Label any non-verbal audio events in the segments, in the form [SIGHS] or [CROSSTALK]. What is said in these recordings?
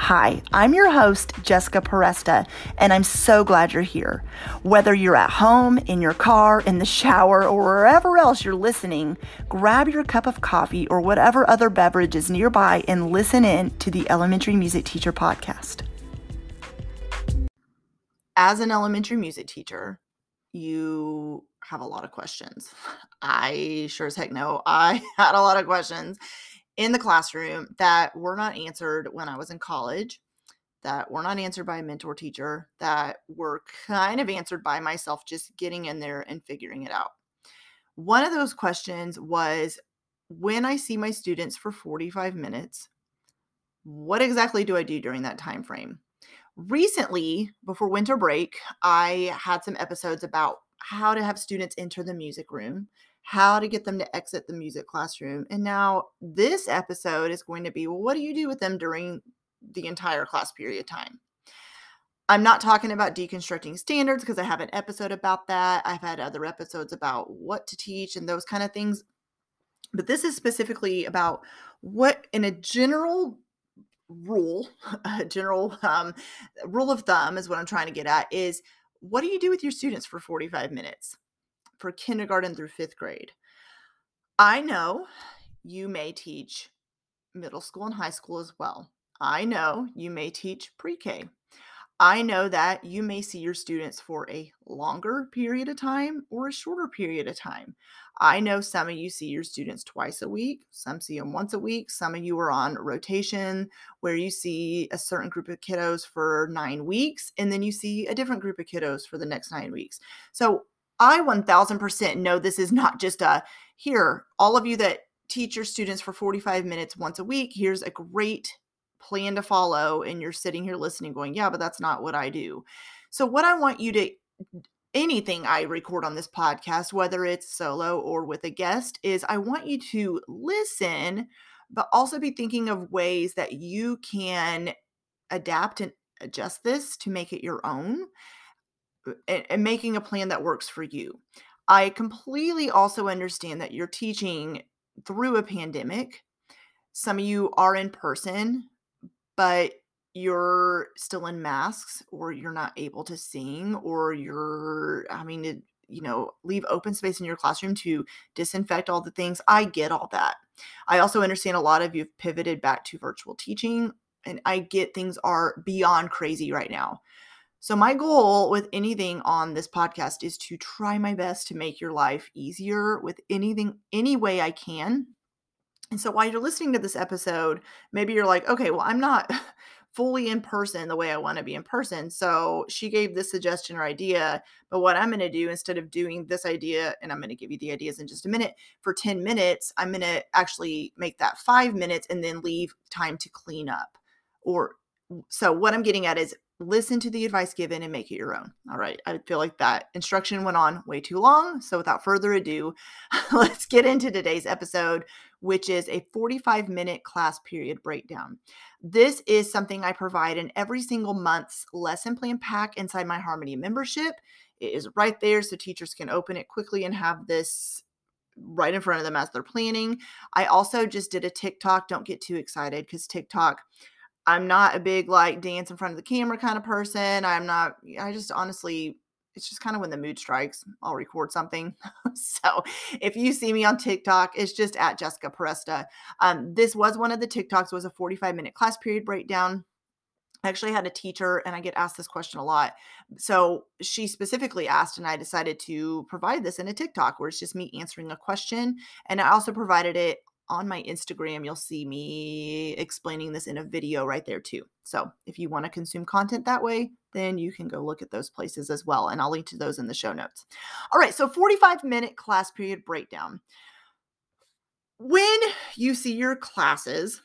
Hi, I'm your host, Jessica Peresta, and I'm so glad you're here. Whether you're at home, in your car, in the shower, or wherever else you're listening, grab your cup of coffee or whatever other beverage is nearby and listen in to the Elementary Music Teacher podcast. As an elementary music teacher, you have a lot of questions. [LAUGHS] I sure as heck know I [LAUGHS] had a lot of questions in the classroom that were not answered when I was in college, that were not answered by a mentor teacher, that were kind of answered by myself just getting in there and figuring it out. One of those questions was when I see my students for 45 minutes, what exactly do I do during that time frame? Recently, before winter break, I had some episodes about how to have students enter the music room, how to get them to exit the music classroom. And now this episode is going to be what do you do with them during the entire class period time? I'm not talking about deconstructing standards because I have an episode about that. I've had other episodes about what to teach and those kind of things. But this is specifically about what, in a general rule, [LAUGHS] a general um, rule of thumb is what I'm trying to get at is what do you do with your students for 45 minutes? For kindergarten through fifth grade. I know you may teach middle school and high school as well. I know you may teach pre K. I know that you may see your students for a longer period of time or a shorter period of time. I know some of you see your students twice a week, some see them once a week, some of you are on rotation where you see a certain group of kiddos for nine weeks and then you see a different group of kiddos for the next nine weeks. So I 1000% know this is not just a here, all of you that teach your students for 45 minutes once a week, here's a great plan to follow. And you're sitting here listening, going, yeah, but that's not what I do. So, what I want you to anything I record on this podcast, whether it's solo or with a guest, is I want you to listen, but also be thinking of ways that you can adapt and adjust this to make it your own Uh, and, and making a plan that works for you. I completely also understand that you're teaching through a pandemic. Some of you are in person, but you're still in masks or you're not able to sing or you're having to you know leave open space in your classroom to disinfect all the things i get all that i also understand a lot of you've pivoted back to virtual teaching and i get things are beyond crazy right now so, my goal with anything on this podcast is to try my best to make your life easier with anything, any way I can. And so, while you're listening to this episode, maybe you're like, okay, well, I'm not [LAUGHS] fully in person the way I want to be in person. So, she gave this suggestion or idea. But what I'm going to do instead of doing this idea, and I'm going to give you the ideas in just a minute, for 10 minutes, I'm going to actually make that five minutes and then leave time to clean up. Or so, what I'm getting at is listen to the advice given and make it your own. All right. I feel like that instruction went on way too long. So without further ado, [LAUGHS] let's get into today's episode, which is a 45 minute class period breakdown. This is something I provide in every single month's lesson plan pack inside my Harmony membership. It is right there so teachers can open it quickly and have this right in front of them as they're planning. I also just did a TikTok. Don't get too excited because TikTok I'm not a big like dance in front of the camera kind of person. I'm not, I just honestly, it's just kind of when the mood strikes, I'll record something. [LAUGHS] so if you see me on TikTok, it's just at Jessica Peresta. Um, this was one of the TikToks, was a 45 minute class period breakdown. I actually had a teacher, and I get asked this question a lot. So she specifically asked, and I decided to provide this in a TikTok where it's just me answering a question. And I also provided it on my Instagram, you'll see me explaining this in a video right there too. So if you want to consume content that way, then you can go look at those places as well. And I'll link to those in the show notes. All right, so 45 minute class period breakdown. When you see your classes,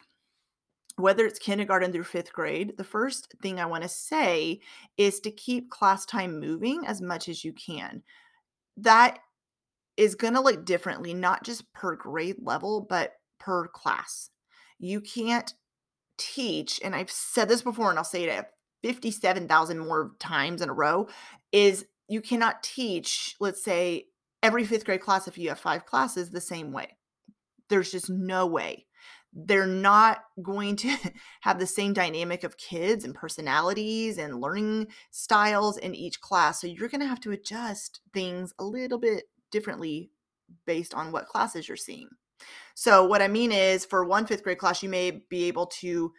whether it's kindergarten through fifth grade, the first thing I want to say is to keep class time moving as much as you can. That is going to look differently, not just per grade level, but per class. You can't teach, and I've said this before and I'll say it 57,000 more times in a row, is you cannot teach, let's say, every fifth grade class if you have five classes the same way. There's just no way. They're not going to [LAUGHS] have the same dynamic of kids and personalities and learning styles in each class. So you're going to have to adjust things a little bit differently based on what classes you're seeing. So, what I mean is, for one fifth grade class, you may be able to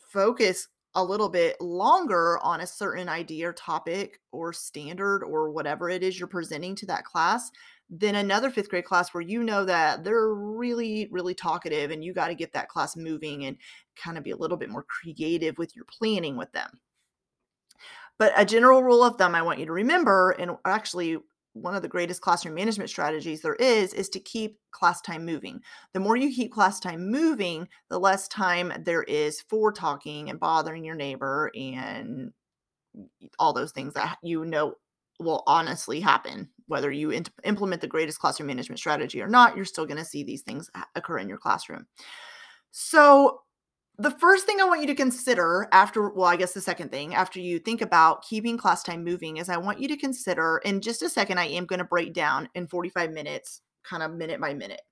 focus a little bit longer on a certain idea or topic or standard or whatever it is you're presenting to that class than another fifth grade class where you know that they're really, really talkative and you got to get that class moving and kind of be a little bit more creative with your planning with them. But a general rule of thumb I want you to remember, and actually one of the greatest classroom management strategies there is is to keep class time moving. The more you keep class time moving, the less time there is for talking and bothering your neighbor and all those things that you know will honestly happen whether you implement the greatest classroom management strategy or not you're still going to see these things occur in your classroom so the first thing I want you to consider after, well, I guess the second thing after you think about keeping class time moving is I want you to consider in just a second, I am going to break down in 45 minutes, kind of minute by minute.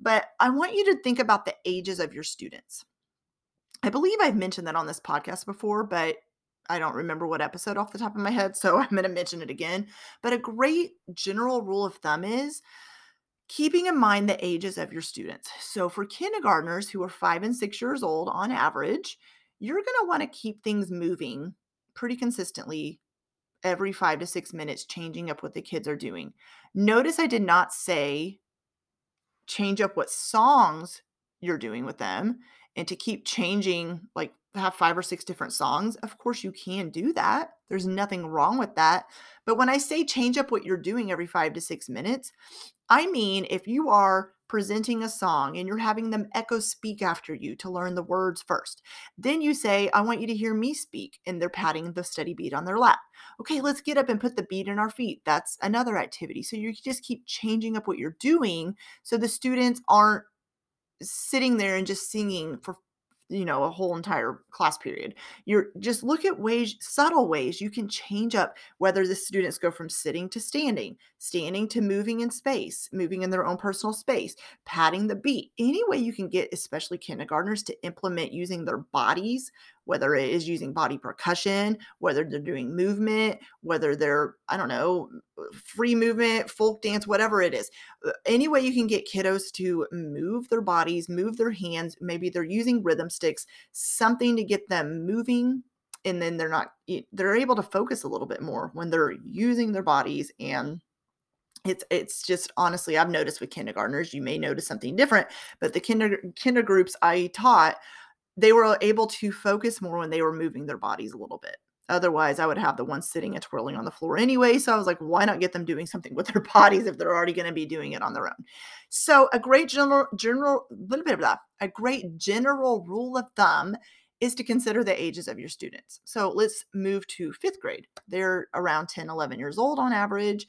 But I want you to think about the ages of your students. I believe I've mentioned that on this podcast before, but I don't remember what episode off the top of my head. So [LAUGHS] I'm going to mention it again. But a great general rule of thumb is keeping in mind the ages of your students. So, for kindergartners who are five and six years old on average, you're going to want to keep things moving pretty consistently every five to six minutes, changing up what the kids are doing. Notice I did not say change up what songs you're doing with them and to keep changing, like have five or six different songs. Of course, you can do that. There's nothing wrong with that. But when I say change up what you're doing every five to six minutes, I mean, if you are presenting a song and you're having them echo speak after you to learn the words first, then you say, I want you to hear me speak, and they're patting the steady beat on their lap. Okay, let's get up and put the beat in our feet. That's another activity. So you just keep changing up what you're doing so the students aren't sitting there and just singing for you know a whole entire class period you're just look at ways subtle ways you can change up whether the students go from sitting to standing standing to moving in space moving in their own personal space patting the beat any way you can get especially kindergartners to implement using their bodies whether it is using body percussion, whether they're doing movement, whether they're, I don't know, free movement, folk dance, whatever it is. Uh, any way you can get kiddos to move their bodies, move their hands, maybe they're using rhythm sticks, something to get them moving and then they're not they're able to focus a little bit more when they're using their bodies and it's it's just honestly I've noticed with kindergartners you may notice something different but the kinder kinder groups I taught they were able to focus more when they were moving their bodies a little bit. Otherwise, I would have the ones sitting and twirling on the floor anyway. So I was like, why not get them doing something with their [LAUGHS] bodies if they're already going to be doing it on their own? So a great general general little bit of that. A great general rule of thumb is to consider the ages of your students. So let's move to fifth grade. They're around 10, 11 years old on average.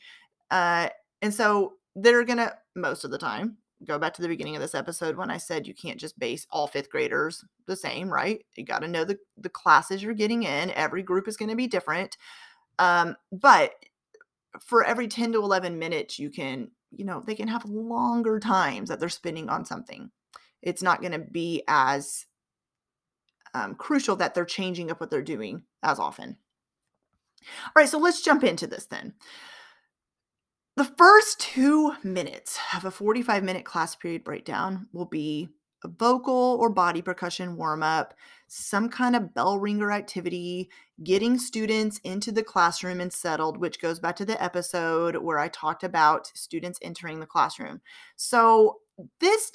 Uh, and so they're going to, most of the time, go back to the beginning of this episode when I said you can't just base all fifth graders the same, right? You got to know the, the classes you're getting in. Every group is going to be different. Um, but for every 10 to 11 minutes, you can, you know, they can have longer times that they're spending on something. It's not going to be as um, crucial that they're changing up what they're doing as often. All right, so let's jump into this then. The first two minutes of a 45 minute class period breakdown will be a vocal or body percussion warm up, some kind of bell ringer activity, getting students into the classroom and settled, which goes back to the episode where I talked about students entering the classroom. So, this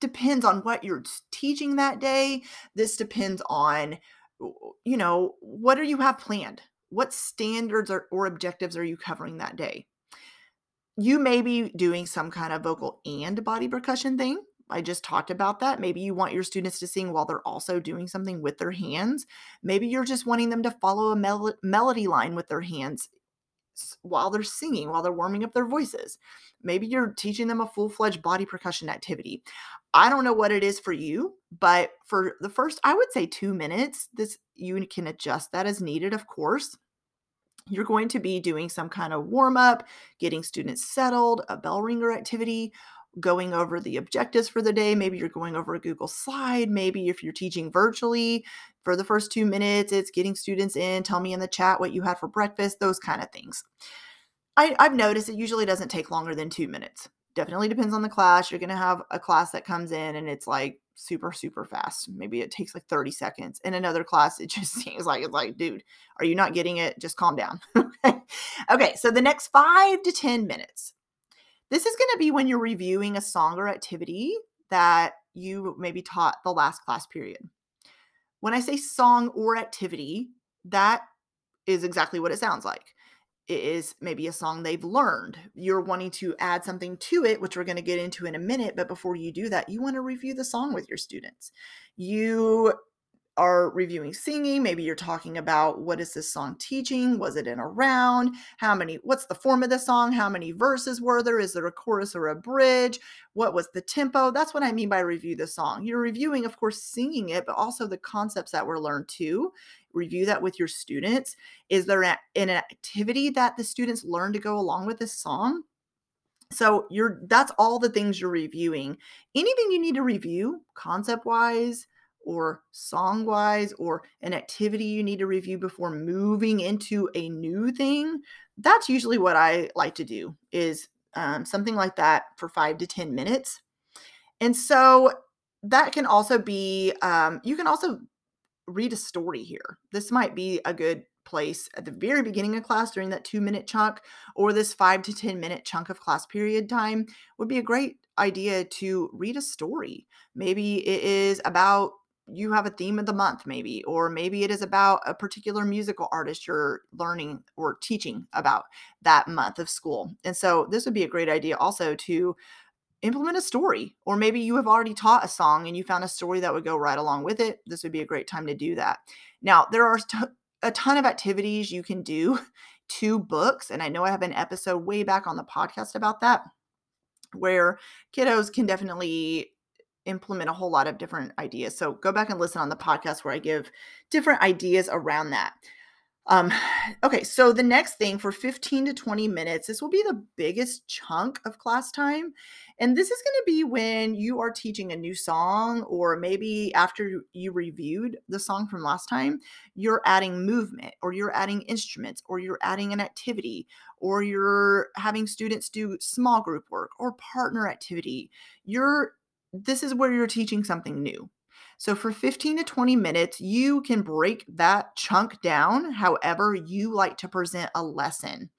depends on what you're teaching that day. This depends on, you know, what do you have planned? What standards or, or objectives are you covering that day? You may be doing some kind of vocal and body percussion thing. I just talked about that. Maybe you want your students to sing while they're also doing something with their hands. Maybe you're just wanting them to follow a mel- melody line with their hands while they're singing, while they're warming up their voices. Maybe you're teaching them a full fledged body percussion activity. I don't know what it is for you, but for the first, I would say two minutes, this you can adjust that as needed, of course. You're going to be doing some kind of warm up, getting students settled, a bell ringer activity, going over the objectives for the day. Maybe you're going over a Google slide. Maybe if you're teaching virtually for the first two minutes, it's getting students in, tell me in the chat what you had for breakfast, those kind of things. I, I've noticed it usually doesn't take longer than two minutes. Definitely depends on the class. You're going to have a class that comes in and it's like super, super fast. Maybe it takes like 30 seconds. In another class, it just [LAUGHS] seems like it's like, dude, are you not getting it? Just calm down. [LAUGHS] okay. So the next five to 10 minutes this is going to be when you're reviewing a song or activity that you maybe taught the last class period. When I say song or activity, that is exactly what it sounds like. Is maybe a song they've learned. You're wanting to add something to it, which we're going to get into in a minute. But before you do that, you want to review the song with your students. You are reviewing singing maybe you're talking about what is this song teaching? Was it in a round? How many what's the form of the song? How many verses were there? Is there a chorus or a bridge? What was the tempo? That's what i mean by review the song. You're reviewing of course singing it but also the concepts that were learned too. Review that with your students. Is there an activity that the students learn to go along with this song? So you're that's all the things you're reviewing. Anything you need to review concept wise or song wise or an activity you need to review before moving into a new thing that's usually what i like to do is um, something like that for five to ten minutes. And so that can also be um, you can also read a story here. This might be a good place at the very beginning of class during that two minute chunk or this five to ten minute chunk of class period time would be a great idea to read a story. Maybe it is about you have a theme of the month maybe or maybe it is about a particular musical artist you're learning or teaching about that month of school. And so this would be a great idea also to implement a story or maybe you have already taught a song and you found a story that would go right along with it. This would be a great time to do that. Now there are a ton of activities you can do [LAUGHS] to books and i know i have an episode way back on the podcast about that where kiddos can definitely implement a whole lot of different ideas. So go back and listen on the podcast where I give different ideas around that. Um, [SIGHS] okay, so the next thing for 15 to 20 minutes, this will be the biggest chunk of class time. And this is going to be when you are teaching a new song, or maybe after you reviewed the song from last time, you're adding movement, or you're adding instruments, or you're adding an activity, or you're having students do small group work or partner activity. You're this is where you're teaching something new. So for 15 to 20 minutes, you can break that chunk down however you like to present a lesson.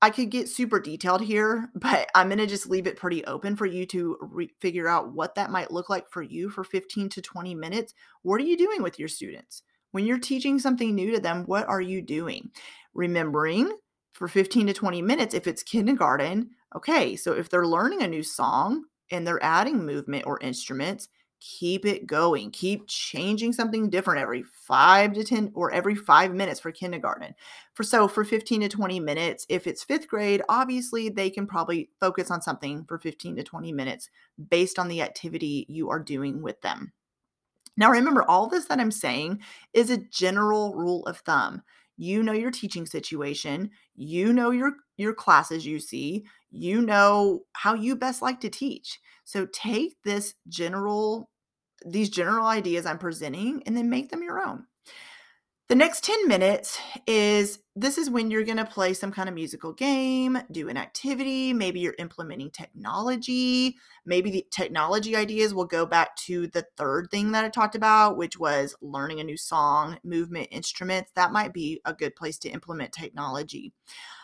I could get super detailed here, [LAUGHS] but I'm going to just leave it pretty open for you to re- figure out what that might look like for you for 15 to 20 minutes. What are you doing with your students? When you're teaching something new to them, what are you doing? Remembering for 15 to 20 minutes, if it's kindergarten, okay, so if they're learning a new song, and they're adding movement or instruments, keep it going. Keep changing something different every five to 10 or every five minutes for kindergarten. For so for 15 to 20 minutes, if it's fifth grade, obviously they can probably focus on something for 15 to 20 minutes based on the activity you are doing with them. Now, remember, all this that I'm saying is a general rule of thumb. You know your teaching situation, you know your your classes you see, you know how you best like to teach. So take this general these general ideas I'm presenting and then make them your own. The next 10 minutes is this is when you're going to play some kind of musical game, do an activity, maybe you're implementing technology. Maybe the technology ideas will go back to the third thing that I talked about, which was learning a new song, movement, instruments. That might be a good place to implement technology.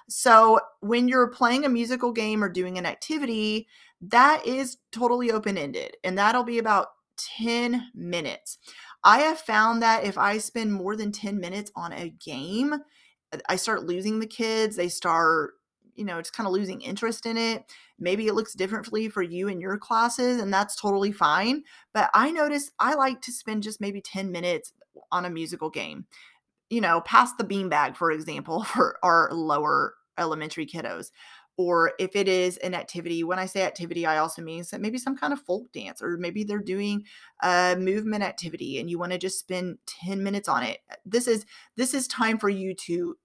So, when you're playing a musical game or doing an activity, that is totally open ended, and that'll be about 10 minutes. I have found that if I spend more than 10 minutes on a game, uh, I start losing the kids. They start, you know, just kind of losing interest in it. Maybe it looks differently for you in your classes, and that's totally fine. But I notice I like to spend just maybe 10 minutes on a musical game. You know, pass the beanbag, for example, [LAUGHS] for our lower elementary kiddos or if it is an activity when i say activity i also mean that maybe some kind of folk dance or maybe they're doing a movement activity and you want to just spend 10 minutes on it. This is this is time for you to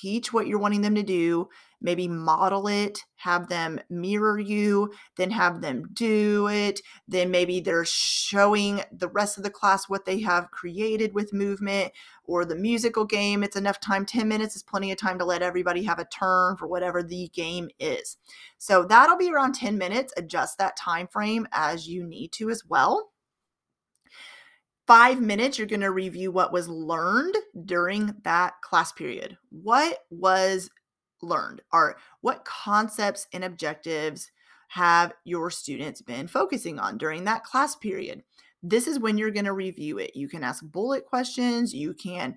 teach what you're wanting them to do maybe model it, have them mirror you, then have them do it. Then maybe they're showing the rest of the class what they have created with movement or the musical game. It's enough time. 10 minutes is plenty of time to let everybody have a turn for whatever the game is. So that'll be around 10 minutes. Adjust that time frame as you need to as well five minutes, you're going to review what was learned during that class period. What was learned or what concepts and objectives have your students been focusing on during that class period? This is when you're going to review it. You can ask bullet questions you can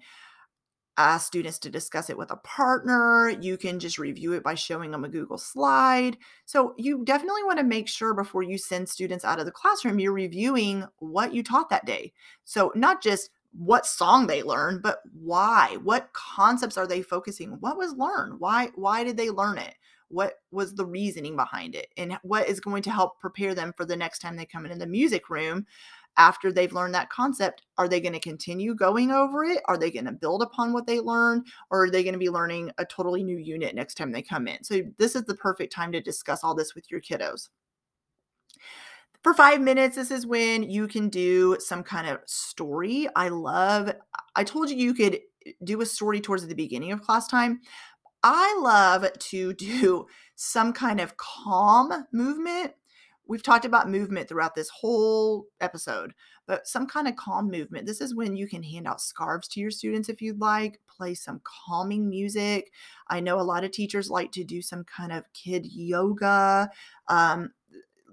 ask students to discuss it with a partner you can just review it by showing them a google slide. So you definitely want to make sure before you send students out of the classroom you're reviewing what you taught that day. So not just what song they learned, but why? What concepts are they focusing? What was learned? Why why did they learn it? What was the reasoning behind it? And what is going to help prepare them for the next time they come in the music room after they've learned that concept? Are they going to continue going over it? Are they going to build upon what they learned? Or are they going to be learning a totally new unit next time they come in? So this is the perfect time to discuss all this with your kiddos for five minutes, this is when you can do some kind of story. I love, I told you you could do a story towards the beginning of class time. I love to [LAUGHS] do some kind of calm movement. We've talked about movement throughout this whole episode, but some kind of calm movement. This is when you can hand out scarves to your students if you'd like, play some calming music. I know a lot of teachers like to do some kind of kid yoga. Um,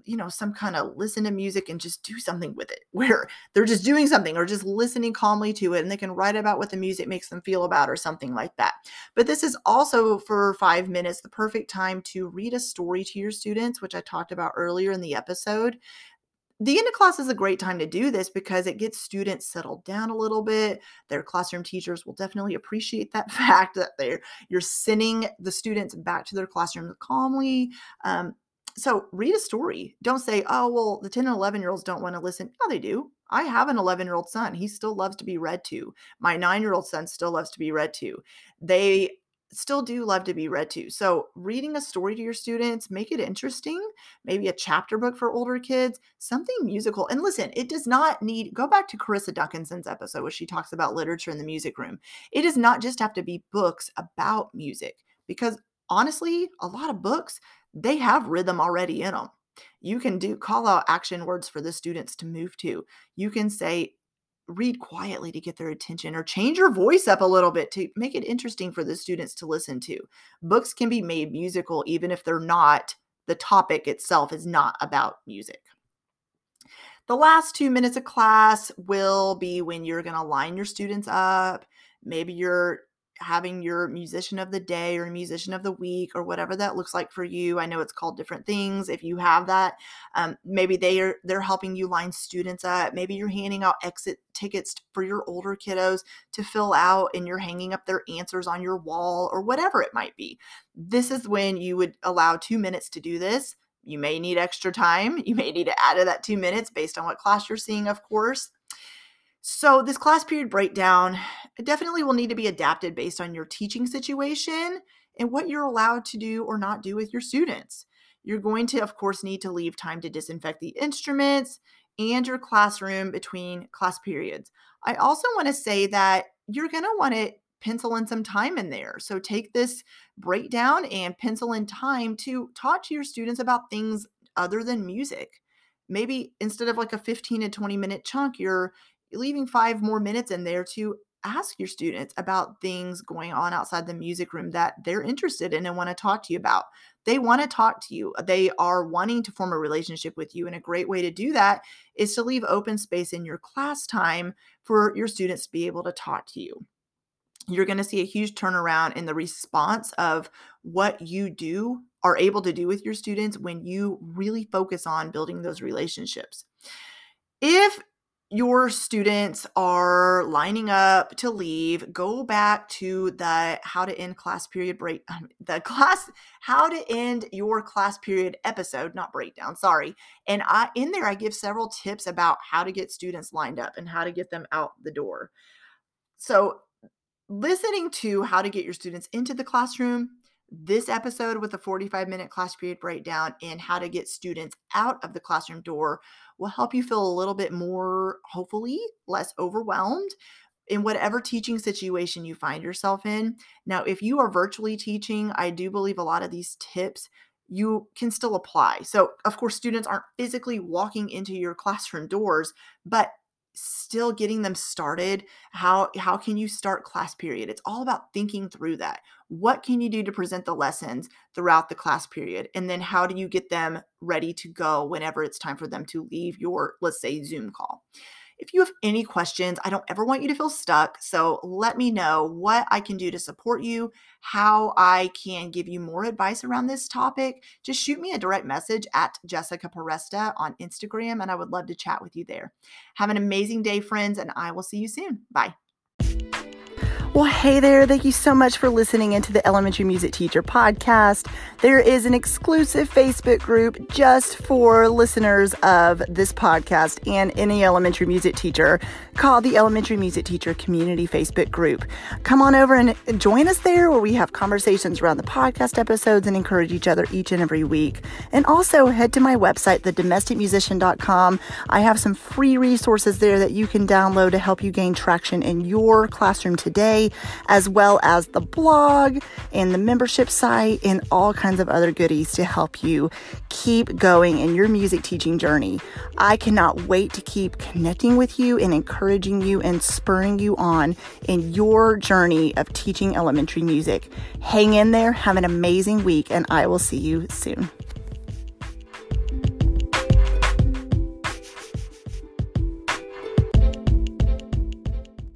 you know, some kind of listen to music and just do something with it [LAUGHS] where they're just doing something or just listening calmly to it and they can write about what the music makes them feel about or something like that. But this is also for five minutes the perfect time to read a story to your students, which I talked about earlier in the episode the end of class is a great time to do this because it gets students settled down a little bit. Their classroom teachers will definitely appreciate that [LAUGHS] fact that they're you're sending the students back to their classroom calmly. Um, so read a story. Don't say, oh, well, the 10 and 11 year olds don't want to listen. No, they do. I have an 11 year old son. He still loves to be read to. My nine year old son still loves to be read to. They still do love to be read to. So, reading a story to your students, make it interesting, maybe a chapter book for older kids, something musical. And listen, it does not need, go back to Carissa Duncanson's episode where she talks about literature in the music room. It does not just have to be books about music because honestly, a lot of books, they have rhythm already in them. You can do call out action words for the students to move to. You can say, read quietly to get their attention or change your voice up a little bit to make it interesting for the students to listen to. Books can be made musical even if they're not, the topic itself is not about music. The last two minutes of class will be when you're going to line your students up. Maybe you're having your musician of the day or musician of the week or whatever that looks like for you i know it's called different things if you have that um, maybe they are they're helping you line students up maybe you're handing out exit tickets for your older kiddos to fill out and you're hanging up their answers on your wall or whatever it might be. This is when you would allow two minutes to do this. You may need extra time. You may need to add to that two minutes based on what class you're seeing of course so, this class period breakdown definitely will need to be adapted based on your teaching situation and what you're allowed to do or not do with your students. You're going to, of course, need to leave time to disinfect the instruments and your classroom between class periods. I also want to say that you're going to want to pencil in some time in there. So, take this breakdown and pencil in time to talk to your students about things other than music maybe instead of like a 15 to 20 minute chunk you're leaving five more minutes in there to ask your students about things going on outside the music room that they're interested in and want to talk to you about. They want to talk to you. They are wanting to form a relationship with you. And a great way to do that is to leave open space in your class time for your students to be able to talk to you. You're going to see a huge turnaround in the response of what you do are able to do with your students when you really focus on building those relationships. If your students are lining up to leave, go back to the how to end class period break, [LAUGHS] the class, how to end your class period episode, not breakdown, sorry. And I, in there, I give several tips about how to get students lined up and how to get them out the door. So, listening to how to get your students into the classroom, this episode with a 45 minute class period breakdown and how to get students out of the classroom door will help you feel a little bit more, hopefully, less overwhelmed in whatever teaching situation you find yourself in. Now, if you are virtually teaching, I do believe a lot of these tips you can still apply. So, of course, students aren't physically walking into your classroom doors, but still getting them started how how can you start class period it's all about thinking through that what can you do to present the lessons throughout the class period and then how do you get them ready to go whenever it's time for them to leave your let's say zoom call if you have any questions, I don't ever want you to feel stuck. So let me know what I can do to support you, how I can give you more advice around this topic. Just shoot me a direct message at Jessica Peresta on Instagram, and I would love to chat with you there. Have an amazing day, friends, and I will see you soon. Bye. Well, hey there. Thank you so much for listening into the Elementary Music Teacher podcast. There is an exclusive Facebook group just for listeners of this podcast and any elementary music teacher called the Elementary Music Teacher Community Facebook group. Come on over and join us there where we have conversations around the podcast episodes and encourage each other each and every week. And also head to my website, thedomesticmusician.com. I have some free resources there that you can download to help you gain traction in your classroom today as well as the blog and the membership site and all kinds of other goodies to help you keep going in your music teaching journey. I cannot wait to keep connecting with you and encouraging you and spurring you on in your journey of teaching elementary music. Hang in there, have an amazing week, and I will see you soon.